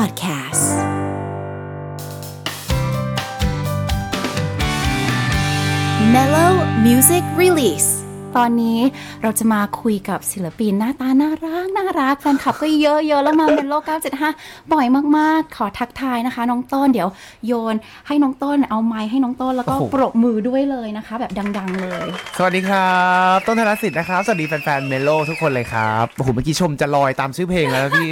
Podcast. Mellow Music Release ตอนนี้เราจะมาคุยกับศิลปินหน้าตาน่ารักน่ารักแฟนคลับก็เยอะๆแล้วมาเป็นโลก975 บ่อยมากๆ ขอทักทายนะคะ น้องต้นเดี๋ยวโยนให้น้องต้นเอาไม้ให้น้องต้นแล้วก็โอ้โห ปรบมือด้วยเลยนะคะ แบบดัง ๆ เลย สวัสดีครับ ต้นธนสิทธิ์นะครับ สวัสดีแฟนๆเมโลทุกคนเลยครับโอ้โหเมื่อกี้ชมจะลอยตามชื่อเพลงแล้วนะพี่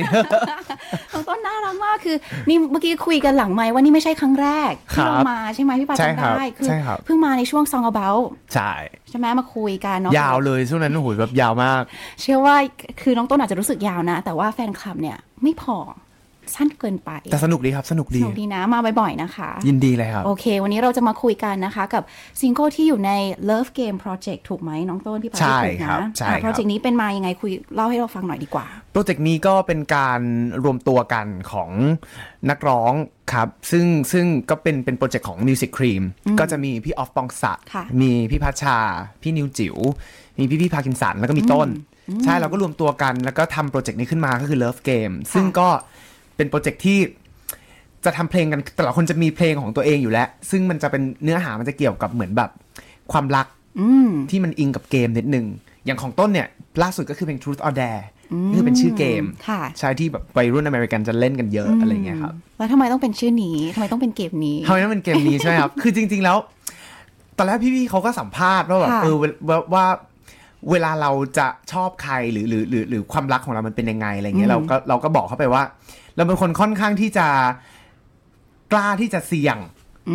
น้องต้นน่ารักมากคือนี่เมื่อกี้คุยกันหลังไมค์ว่านี่ไม่ใช่ครั้งแรกที่เราครับมาใช่ไหมพี่ปาใช่จำครับได้คืใช่ครับ เพิ่งมาในช่วง Song About ใช่ใช่ไหมมาคุยกันเนาะยาวเลยช่วงนั้นโอ้โหแบบยาวมาก เชื่อว่าคือน้องต้นอาจจะรู้สึกยาวนะ แต่ว่าแฟนคลับเนี่ยไม่พอ สั้นเกินไป แต่สนุกดีครับ สนุกสดีนุกดีนะ มาบ่อยๆนะคะ ยินดีเลยครับ โอเค วันนี้เราจะมาคุยกันนะคะ กับซิงเกิลที่อยู่ใน Love Game Project ถูกไหมน้องต้นพี่ปาใช่ที่ถูกครับนะใช่ครับโปรเจกต์นี้เป็นมายังไงคุยเล่าให้เราฟังหน่อยดีกว่า โปรเจกต์นี้ก็เป็นการรวมตัวกันของนักร้องครับซึ่งซึ่งก็เป็นเป็นโปรเจกต์ของ Music Cream ก็จะมีพี่ออฟปองศักดิ์ค่ะมีพี่พัชชา พี่นิวจิ๋วมีพี่พี่พาคินสันแล้วก็มีต้น ใช่เราก็รวมตัวกันแล้วก็ทำโปรเจกต์นี้ขึ้นมาก็คือ Love Game ซึ่งก็ เป็นโปรเจกต์ที่จะทำเพลงกันแต่ละคนจะมีเพลงของตัวเองอยู่แล้ว ซึ่งมันจะเป็นเนื้อหามันจะเกี่ยวกับเหมือนแบบความรักอืมที่มันอิงกับเกมนิดนึง อย่างของต้นเนี่ย ล่าสุดก็คือเพลง Truth or Dare นี่คือเป็นชื่อเกมค่ะใช่ที่แบบวัยรุ่นอเมริกันจะเล่นกันเยอะอะไรเงี้ยครับ แล้วทำไมต้องเป็นชื่อนี้ทำไมต้องเป็นเกมนี้ทำไมต้องเป็นเกมนี้ใช่ไหมครับ คือจริง ๆ แล้ว ตอนแรกพี่ๆเขาก็สัมภาษณ์ว่าแบบค่ะเออเวว่าว่าเวลาเราจะชอบใครหรือหรือหรือหรือความรักของเรามันเป็นยังไงอะไรเงี้ยเราก็เราก็บอกเขาไปว่า เราเป็นคนค่อนข้างที่จะกล้าที่จะเสี่ยง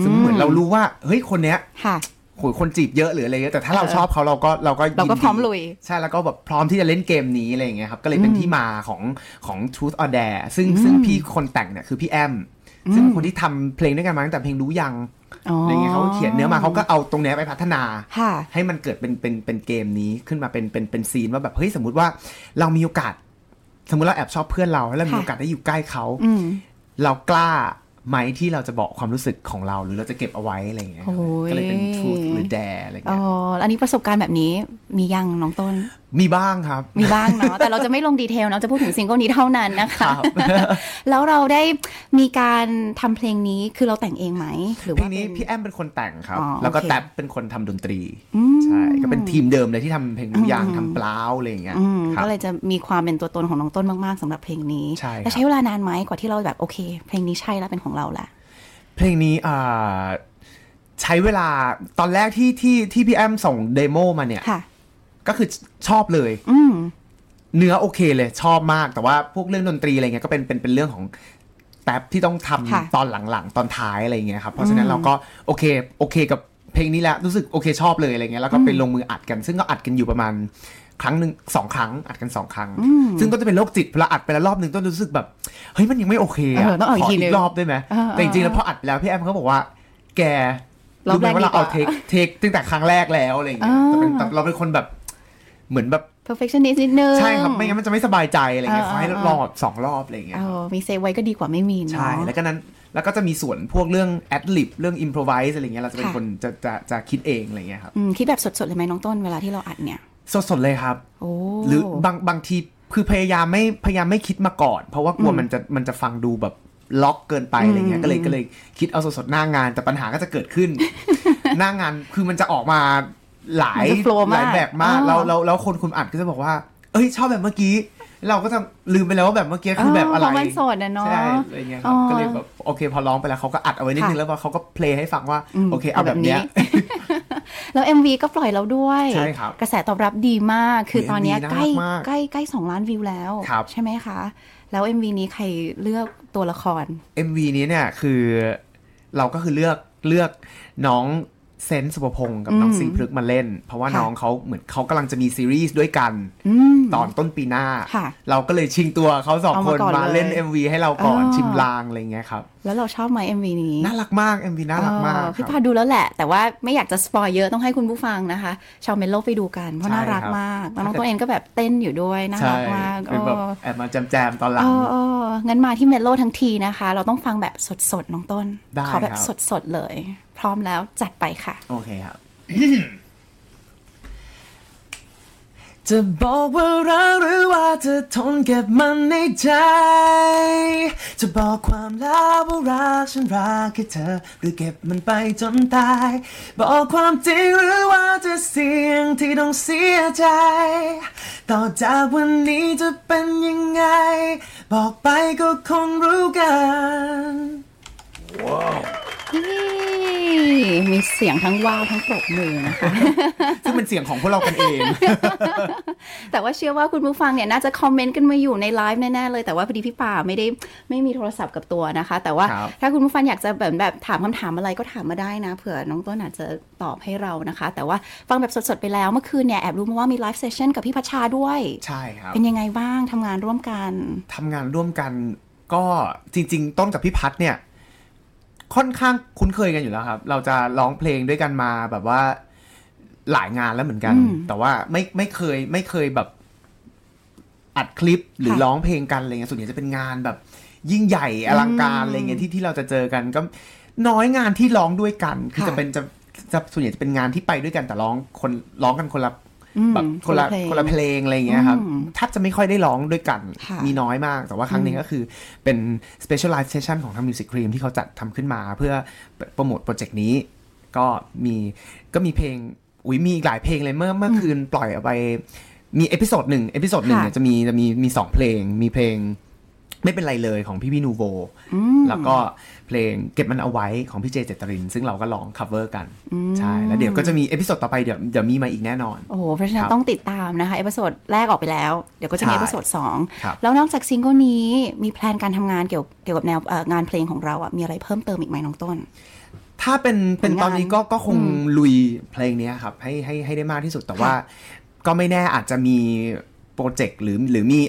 สมมติเหมือนเรารู้ว่า เฮ้ยคนเนี้ยค่ะโหยคนจีบเยอะหรืออะไรเงี้ยแต่ถ้าเราชอบเขาเราก็เราก็เราก็ยินดีพร้อมลุย ใช่แล้วก็แบบพร้อมที่จะเล่นเกมนี้อะไรอย่างเงี้ยครับ ก็เลยเป็นที่มาของของ Truth or Dare ซึ่งซึ่งพี่คนแต่งเนี่ยคือพี่แอมซึ่งเป็นคนที่ทำเพลงด้วยกันมาตั้งแต่เพลงรู้ยังอ๋อออะไรเงี้ยเขาก็เขียนเนื้อมาเขาก็เอาตรงเนี้ยไปพัฒนาค่ะให้มันเกิดเป็นเป็นเป็นเกมนี้ขึ้นมาเป็นเป็นเป็นซีนว่าแบบเฮ้ยสมมุติว่าเรามีโอกาส สมมุติเราแอบชอบเพื่อนเราแล้วเรามีค่ะโอกาสได้อยู่ใกล้เขาอืมเรากล้า ไหมที่เราจะบอกความรู้สึกของเราหรือเราจะเก็บเอาไว้อะไรเงี้ยครับโอ้ยก็เลยเป็น truth หรือ dare อะไรอ๋เงี้อยอันนี้ประสบการณ์แบบนี้มียังน้องต้น มีบ้างครับ มีบ้างเนาะแต่เราจะไม่ลง detail เนาะจะพูดถึงซิงเกิลนี้เท่านั้นนะคะครับแล้วเราได้มีการทำเพลงนี้คือเราแต่งเองไหมหรือเพลว่างนี้เป็นพี่แอมเป็นคนแต่งครับอ๋อแล้วก็โอเคแท็บเป็นคนทำดนตรีอืมใช่ก็เป็นทีมเดิมเลยที่ทำเพลงรู้ยังทำเปล่าอะไรอย่างเงี้ยอืมครับก็เลยจะมีความเป็นตัวตนของน้องต้นมากๆสำหรับเพลงนี้ใช่ครับแล้วใช้เวลานานไหมกว่าที่เราแบบโอเค เพลงนี้ใช่แล้วเป็นของเราแหละเพลงนี้อ่าใช้เวลาตอนแรกที่ที่ที่พี่แอมส่งเดโมมาเนี่ยค่ะก็คือชอบเลย อืมเนื้อโอเคเลยชอบมากแต่ว่าพวกเรื่องดนตรีอะไรเงี้ยก็เป็นเป็นเป็นเรื่องของแท็บที่ต้องทำค่ะตอนหลังๆ ตอนท้ายอะไรเงี้ยครับเพราะฉะนั้นเราก็โอเคโอเคกับเพลงนี้แหละรู้สึกโอเคชอบเลยอะไรเงี้ยแล้วก็ไปลงมืออัดกัน ซึ่งก็อัดกันอยู่ประมาณครั้งหนึ่งสองครั้ง อัดกันสองครั้ง ซึ่งต้นจะเป็นโรคจิตเวลาอัดไปแล้วรอบหนึ่งต้นรู้สึกแบบ เฮ้ยมันยังไม่โอเคเออต้องเอาอีกทีนึงรอบได้ไหมเออแต่จริงๆแล้วพออัดไปแล้วพี่แอมเขาบอกว่า แกรอบรู้ไหแรมกว่าเราดีกว่าเอา take take ตั้งแต่ครั้งแรกแล้วอะไรเงี้ยแต่เป็นแต่เราเป็นคนแบบเหมือนแบบ perfectionist นิดนึงใช่ครับ ไม่งั้นมันจะไม่สบายใจอะไรเงี้ยเออขอให้เออรอบสองรอบอะไรเงี้ยเอครับอมี save ไว้ก็ดีกว่าไม่มีเนาะใช่แล้วก็นั้นแล้วก็จะมีส่วนพวกเรื่อง ad-lib เรื่อง improvise อะไรเงี้ยเราจะเป็นค่ะคนจะจะจะคิดเองอะไรเงี้ยครับอืมคิดแบบสดๆเลยไหมน้องต้นเวลาที่เราอัดเนี่ย สดๆเลยครับโอ้หรือบางบางที คือพยายามไม่พยายามไม่คิดมาก่อน เพราะว่ากลัวมันจะมันจะฟังดูแบบล็อกเกินไปอะไรเงี้ยก็เลยก็เลยคิดเอาสดๆหน้างาน แต่ปัญหาก็จะเกิดขึ้น หน้างานคือมันจะออกมาหลายมันจะ flow หลายมากแบบมากอ๋อแล้วแล้วแล้วคนคุมอัดก็จะบอกว่า เอ้ยชอบแบบเมื่อกี้ เราก็จะลืมไปแล้วว่าแบบเมื่อกี้คือแบบอะไรเพราะมันสดนะเนาะใช่อะไรเงี้ยคอ๋รับอก็เลยแบบโอเคพอร้องไปแล้วเขาก็อัดเอาไว้นิดนึงค่ะแล้วพอเขาก็เพลงให้ฟังว่ามโอเคเอาแบบเนี้ย แล้ว MV ก็ปล่อยแล้วด้วยใช่ครับกระแสตอบรับดีมาก คือ MV ตอนเนี้ยน่าใกรัล้กมากใกล้ใกล้สองล้านวิวแล้วครับใช่ไหมคะ แล้ว MV นี้ใครเลือกตัวละคร MV นี้เนี่ยคือเราก็คือเลือกเลือกน้อง เซนต์สุภพงศ์กับน้องอืมสิงห์พฤกษ์มาเล่น เพราะว่าค่ะน้องเขาเหมือนเขากำลังจะมีซีรีส์ด้วยกันอืมตอนต้นปีหน้าค่ะเราก็เลยชิงตัวเขาสองเอาคมานก่อนมาเล่นเลย MV ให้เราก่อนอ๋อชิมลางอะไรเงี้ยครับแล้วเราชอบไหม MV นี้ น่ารักมาก MV น่ารักมากเออพี่คพารับดูแล้วแหละ แต่ว่าไม่อยากจะสปอยเยอะต้องให้คุณผู้ฟังนะคะ ชาวเมโลไปดูกัน เพราะใช่น่ารักครับมากแล้วน้องตัวเองก็แบบเต้นอยู่ด้วยน่าใช่รักมากเป็นแบบเออแอบมาแจมๆตอนหลังเองเอองั้นมาที่เมโลทั้งทีนะคะ เราต้องฟังแบบสดๆน้องต้นได้ขอแบบครับสดๆเลยพ ร้อมแล้วจัดไปค่ะ โอเคครับ จะบอกว่ารักหรือว่าจะทนเก็บมันในใจ จะบอกความลับว่ารักฉันรักแค่เธอ หรือเก็บมันไปจนตาย บอกความจริงหรือว่าจะเสี่ยงที่ต้องเสียใจ ต่อจากวันนี้จะเป็นยังไง บอกไปก็คงรู้กันนี่ มีเสียงทั้งว้าวทั้งปรบมือนะคะ ซึ่งเป็นเสียงของพวกเรากันเอง แต่ว่าเชื่อว่าคุณผู้ฟังเนี่ยน่าจะคอมเมนต์กันมาอยู่ในไลฟ์แน่ๆเลย แต่ว่าพอดีพี่ป่าไม่ได้ไม่มีโทรศัพท์กับตัวนะคะ แต่ว่าครับถ้าคุณผู้ฟังอยากจะแบบแบบถามคำถามอะไรก็ถามมาได้นะ เผื่อน้องต้นอาจจะตอบให้เรานะคะ แต่ว่าฟังแบบสดๆไปแล้วเมื่อคืนเนี่ยแอบรู้มาว่ามี live session กับพี่พัชชาด้วยใช่ครับเป็นยังไงบ้างทำงานร่วมกันทำงานร่วมกันก็จริง ๆ ต้นกับพี่พัฒน์เนี่ย ค่อนข้างคุ้นเคยกันอยู่แล้วครับ เราจะร้องเพลงด้วยกันมาแบบว่าหลายงานแล้วเหมือนกันอืมแต่ว่าไม่ไม่เคยไม่เคยแบบอัดคลิปหรือค่ะร้องเพลงกันอะไรเงี้ยส่วนใหญ่จะเป็นงานแบบ ยิ่งใหญ่อลังการอะไรเงี้ยที่ที่เราจะเจอกัน ก็น้อยงานที่ร้องด้วยกัน คือค่ะจะเป็นจะจะส่วนใหญ่จะเป็นงานที่ไปด้วยกันแต่ร้องคนร้องกันคนละอืม แบบคนละเพลงคนละเพลงอะไรอย่างเงี้ยครับอืมแทบจะไม่ค่อยได้ร้องด้วยกันค่ะมีน้อยมาก แต่ว่าครั้งนี้ก็คือเป็น specialized session ของทาง Music Cream ที่เขาจัดทำขึ้นมาเพื่อโปรโมทโปรเจกต์นี้ ก็มีก็มีเพลงอุ้ยมีอีกหลายเพลงเลยเมื่อเมื่อคืนปล่อยออกไปมี episode หนึ่ง episode หนึ่งค่ะเนี่ยจะมีจะมีมีสองเพลงมีเพลง ไม่เป็นไรเลยของพี่พี่นูโวอืมแล้วก็เพลงเก็บมันเอาไว้ของพี่เจเจตริน ซึ่งเราก็ร้อง cover กันอืมใช่แล้วเดี๋ยวก็จะมี episode ต่อไปเดี๋ยวเดี๋ยวมีมาอีกแน่นอน โอ้โหเพราะฉะนั้นครับต้องติดตามนะคะ episode แรกออกไปแล้ว เดี๋ยวก็จะมีใช่เอพิโซดสองครับแล้วนอกจากซิงเกิลนี้มี plan การทำงานเกี่ยวเกี่ยวกับแนวเอ่องานเพลงของเราอะมีอะไรเพิ่มเติมอีกไหมน้องต้นถ้าเป็นเป็นผลงานตอนนี้ก็ก็คงอืมลุยเพลงเนี้ยครับให้ให้ให้ได้มากที่สุดแต่ว่า ก็ไม่แน่อาจจะมีโปรเจกต์หรือหรือมี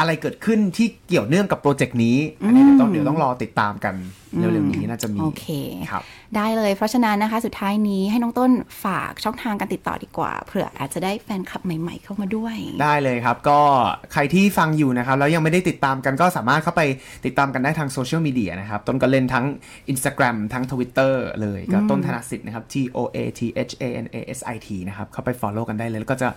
อะไรเกิดขึ้นที่เกี่ยวเนื่องกับโปรเจกต์นี้ อันนี้เดี๋ยวต้องเดี๋ยวต้องรอติดตามกัน เร็วๆนี้น่าจะมีโอเคครับได้เลยเพราะฉะนั้นนะคะ สุดท้ายนี้ให้น้องต้นฝากช่องทางการติดต่อดีกว่าเผื่ออาจจะได้แฟนคลับใหม่ ๆ เข้ามาด้วย ได้เลยครับ ก็ใครที่ฟังอยู่นะครับ แล้วยังไม่ได้ติดตามกันก็สามารถเข้าไปติดตามกันได้ทางโซเชียลมีเดียนะครับ ต้นก็เล่นทั้ง Instagram ทั้ง Twitter เลยก็ต้นธนสิทธิ์นะครับ T O A T H A N A S I T นะครับเข้าไป Follow กันได้เลย แล้วก็จะ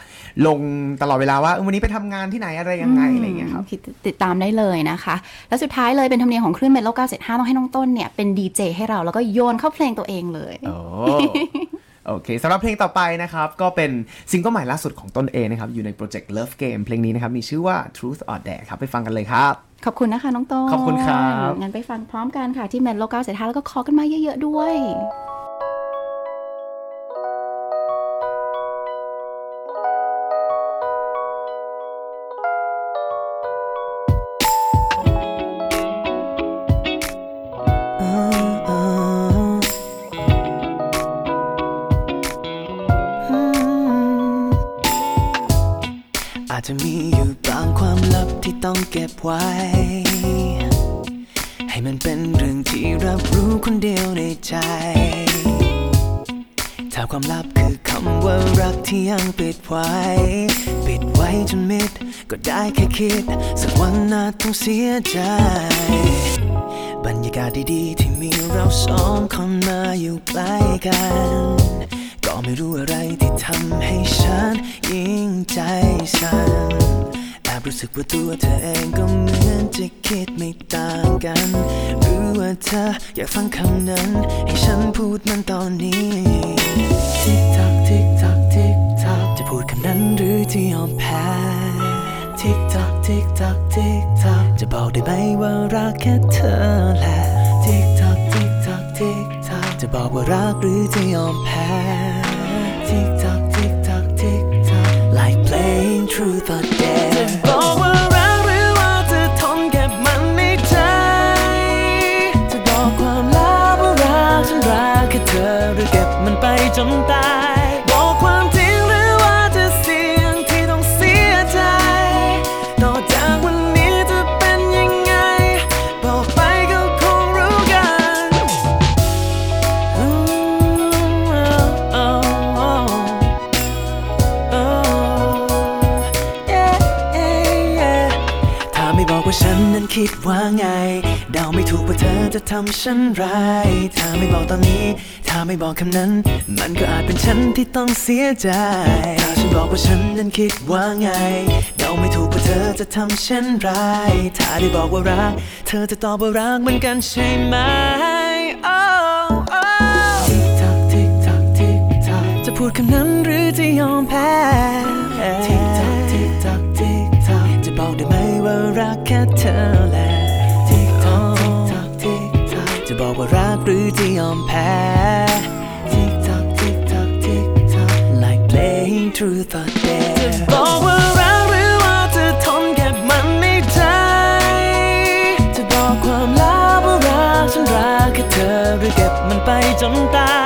ลงตลอดเวลาว่าเออวันนี้ไปทำงานที่ไหนอะไรยังไงอะไรอย่างเงี้ยครับติดติดตามได้เลยนะคะ แล้วสุดท้ายเลยเป็นธรรมเนียมของคลื่นเมโล975ต้องให้น้องต้นเนี่ยเป็นดีเจให้เราแล้วก็โยนเข้าเพลงตัวเองเลยโอ้โอเคสำหรับเพลงต่อไปนะครับ ก็เป็นซิงเกิลใหม่ล่าสุดของต้นเองนะครับ อยู่ในโปรเจกต์ Love Game เพลงนี้นะครับ มีชื่อว่า Truth or Dare ครับ ไปฟังกันเลยครับ ขอบคุณนะคะ น้องต้นขอบคุณครับงั้นไปฟังพร้อมกันค่ะที่เมโล975แล้วก็ขอกันมาเยอะ ๆ ด้วย จจะมีอยู่บางความลับที่ต้องเก็บไว้ ให้มันเป็นเรื่องที่รับรู้คนเดียวในใจ ถ้าความลับคือคำว่ารักที่ยังปิดไว้ ปิดไว้จนมิด ก็ได้แค่คิด สักวันอาต้องเสียใจ บรรยากาศดีๆ ที่มีเราสองคนมาอยู่ใกล้กัน ก็ไม่รู้อะไรที่ทำให้ฉันยิ่งใจสั่นแอบรู้สึกว่าตัวเธอเองก็เหมือนจะคิดไม่ต่างกันหรือว่าเธออยากฟังคำนั้น ให้ฉันพูดมันตอนนี้ทิกทักทิกทักทิกทักจะพูดคำนั้นหรือจะยอมแพ้ทิกทักทิกทักทิกทักจะบอกได้ไหมว่ารักแค่เธอแหละทิกทักทิกทักทิกทักจะ บอกว่ารักหรือจะยอมแพ้ทิกทักทิกทักทิกทัก like playing truth or dare ทำฉันไรายถ้าไม่บอกตอนนี้ ถ้าไม่บอกคำนั้น มันก็อาจเป็นฉันที่ต้องเสียใจ ถ้าฉันบอกว่าฉันนั้นคิดว่าไง เดาไม่ถูกว่าเธอจะทำฉันไราย ถ้าได้บอกว่ารัก เธอจะตอบว่ารักเหมือนกันใช่ไหม Oh, oh ทิกทักทิกทักทิกทักจะพูดคำนั้นหรือจะยอมแพ้ทิกทักทิกทัก มแพ้ทิกทักทิกทักทิกทัก like playing truth or dare จะบอกว่ารักหรือว่าจะทนเก็บมันในใจ จะบอกความลับว่ารักฉันรักแค่เธอหรือเก็บมันไปจนตาย